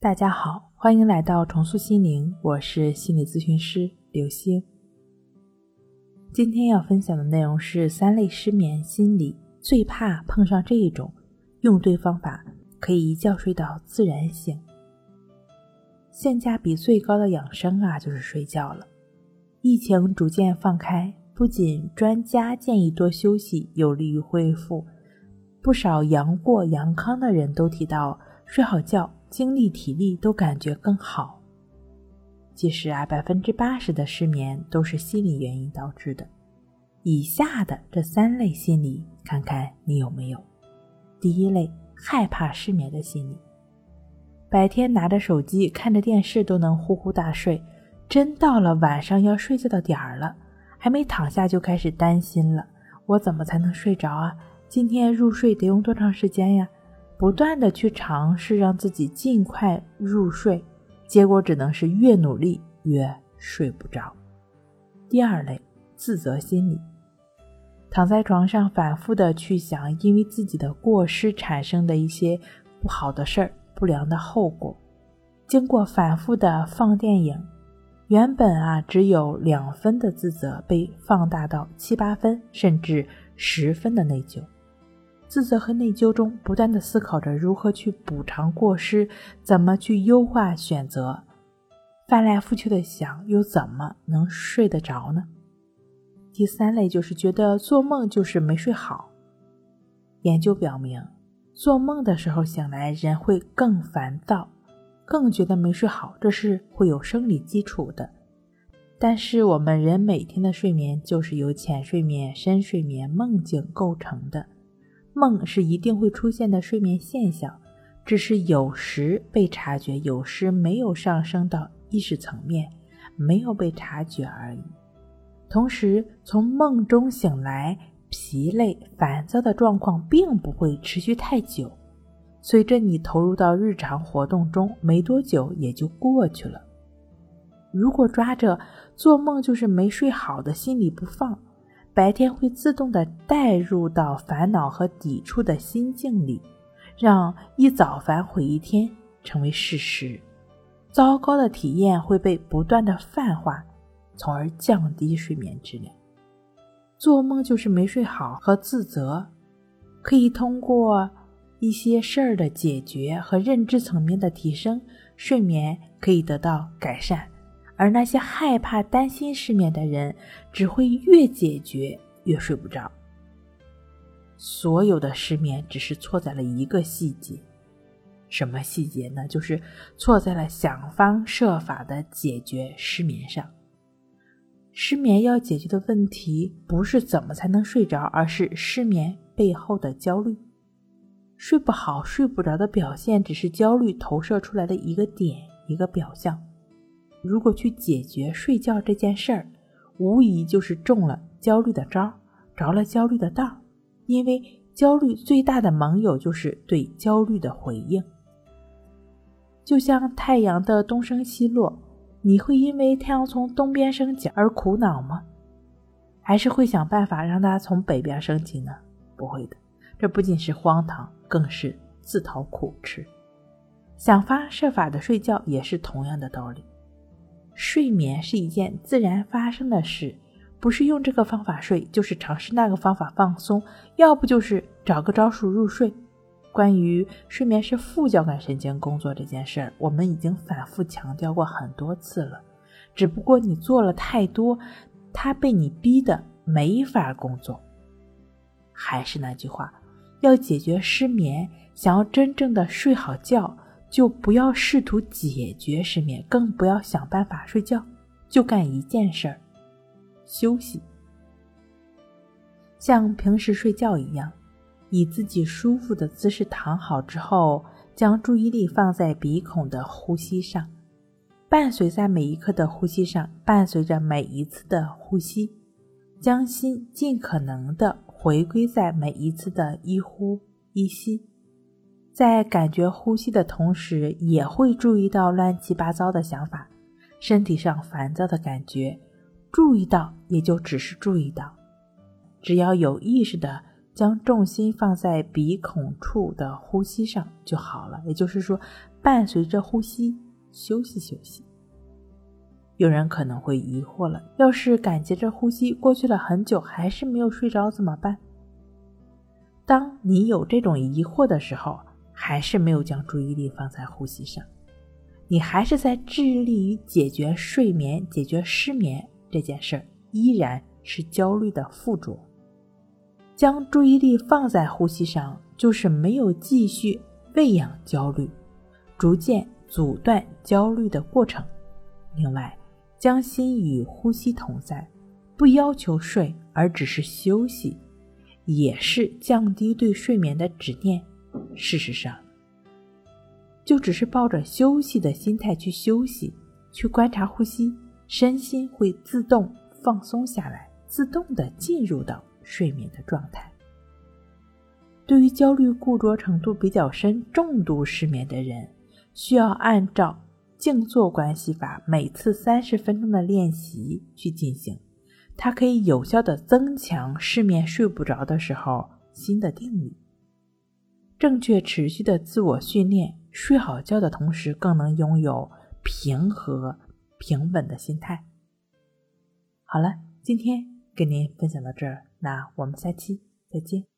大家好，欢迎来到重塑心灵，我是心理咨询师刘星。今天要分享的内容是三类失眠心理最怕碰上这一种，用对方法可以一觉睡到自然醒。性价比最高的养生啊，就是睡觉了。疫情逐渐放开，不仅专家建议多休息有利于恢复，不少阳过阳康的人都提到睡好觉。精力体力都感觉更好。其实啊，百分之八十的失眠都是心理原因导致的。以下的这三类心理，看看你有没有。第一类，害怕失眠的心理。白天拿着手机看着电视都能呼呼大睡，真到了晚上要睡觉的点儿了，还没躺下就开始担心了：我怎么才能睡着啊？今天入睡得用多长时间呀？不断的去尝试让自己尽快入睡，结果只能是越努力越睡不着。第二类自责心理，躺在床上反复的去想因为自己的过失产生的一些不好的事儿、不良的后果，经过反复的放电影，原本啊只有两分的自责被放大到七八分甚至十分的内疚。自责和内疚中，不断的思考着如何去补偿过失，怎么去优化选择，翻来覆去的想，又怎么能睡得着呢？第三类就是觉得做梦就是没睡好。研究表明，做梦的时候醒来，人会更烦躁，更觉得没睡好，这是会有生理基础的。但是我们人每天的睡眠就是由浅睡眠、深睡眠、梦境构成的。梦是一定会出现的睡眠现象，只是有时被察觉，有时没有上升到意识层面，没有被察觉而已。同时，从梦中醒来，疲累、烦躁的状况并不会持续太久，随着你投入到日常活动中，没多久也就过去了。如果抓着做梦就是没睡好的心理不放，白天会自动的带入到烦恼和抵触的心境里，让一早反悔一天成为事实。糟糕的体验会被不断的泛化，从而降低睡眠质量。做梦就是没睡好和自责，可以通过一些事儿的解决和认知层面的提升，睡眠可以得到改善。而那些害怕、担心失眠的人，只会越解决越睡不着。所有的失眠只是错在了一个细节，什么细节呢？就是错在了想方设法的解决失眠上。失眠要解决的问题不是怎么才能睡着，而是失眠背后的焦虑。睡不好、睡不着的表现，只是焦虑投射出来的一个点、一个表象。如果去解决睡觉这件事儿，无疑就是中了焦虑的招，着了焦虑的道。因为焦虑最大的盟友就是对焦虑的回应。就像太阳的东升西落，你会因为太阳从东边升起而苦恼吗？还是会想办法让它从北边升起呢？不会的，这不仅是荒唐，更是自讨苦吃。想方设法的睡觉也是同样的道理。睡眠是一件自然发生的事，不是用这个方法睡，就是尝试那个方法放松，要不就是找个招数入睡。关于睡眠是副交感神经工作这件事儿，我们已经反复强调过很多次了，只不过你做了太多，它被你逼的没法工作。还是那句话，要解决失眠，想要真正的睡好觉。就不要试图解决失眠，更不要想办法睡觉，就干一件事儿：休息。像平时睡觉一样，以自己舒服的姿势躺好之后，将注意力放在鼻孔的呼吸上，伴随在每一刻的呼吸上，伴随着每一次的呼吸，将心尽可能的回归在每一次的一呼一吸。在感觉呼吸的同时，也会注意到乱七八糟的想法，身体上烦躁的感觉。注意到也就只是注意到，只要有意识的将重心放在鼻孔处的呼吸上就好了。也就是说，伴随着呼吸休息休息。有人可能会疑惑了：要是感觉着呼吸过去了很久还是没有睡着怎么办？当你有这种疑惑的时候，还是没有将注意力放在呼吸上，你还是在致力于解决睡眠、解决失眠这件事儿，依然是焦虑的附着。将注意力放在呼吸上，就是没有继续喂养焦虑，逐渐阻断焦虑的过程。另外，将心与呼吸同在，不要求睡，而只是休息，也是降低对睡眠的执念。事实上，就只是抱着休息的心态去休息，去观察呼吸，身心会自动放松下来，自动的进入到。睡眠的状态，对于焦虑固着程度比较深、重度失眠的人，需要按照静坐关系法，每次三十分钟的练习去进行，它可以有效的增强失眠睡不着的时候心的定力。正确持续的自我训练，睡好觉的同时，更能拥有平和、平稳的心态。好了，今天跟您分享到这儿。那我们下期再见。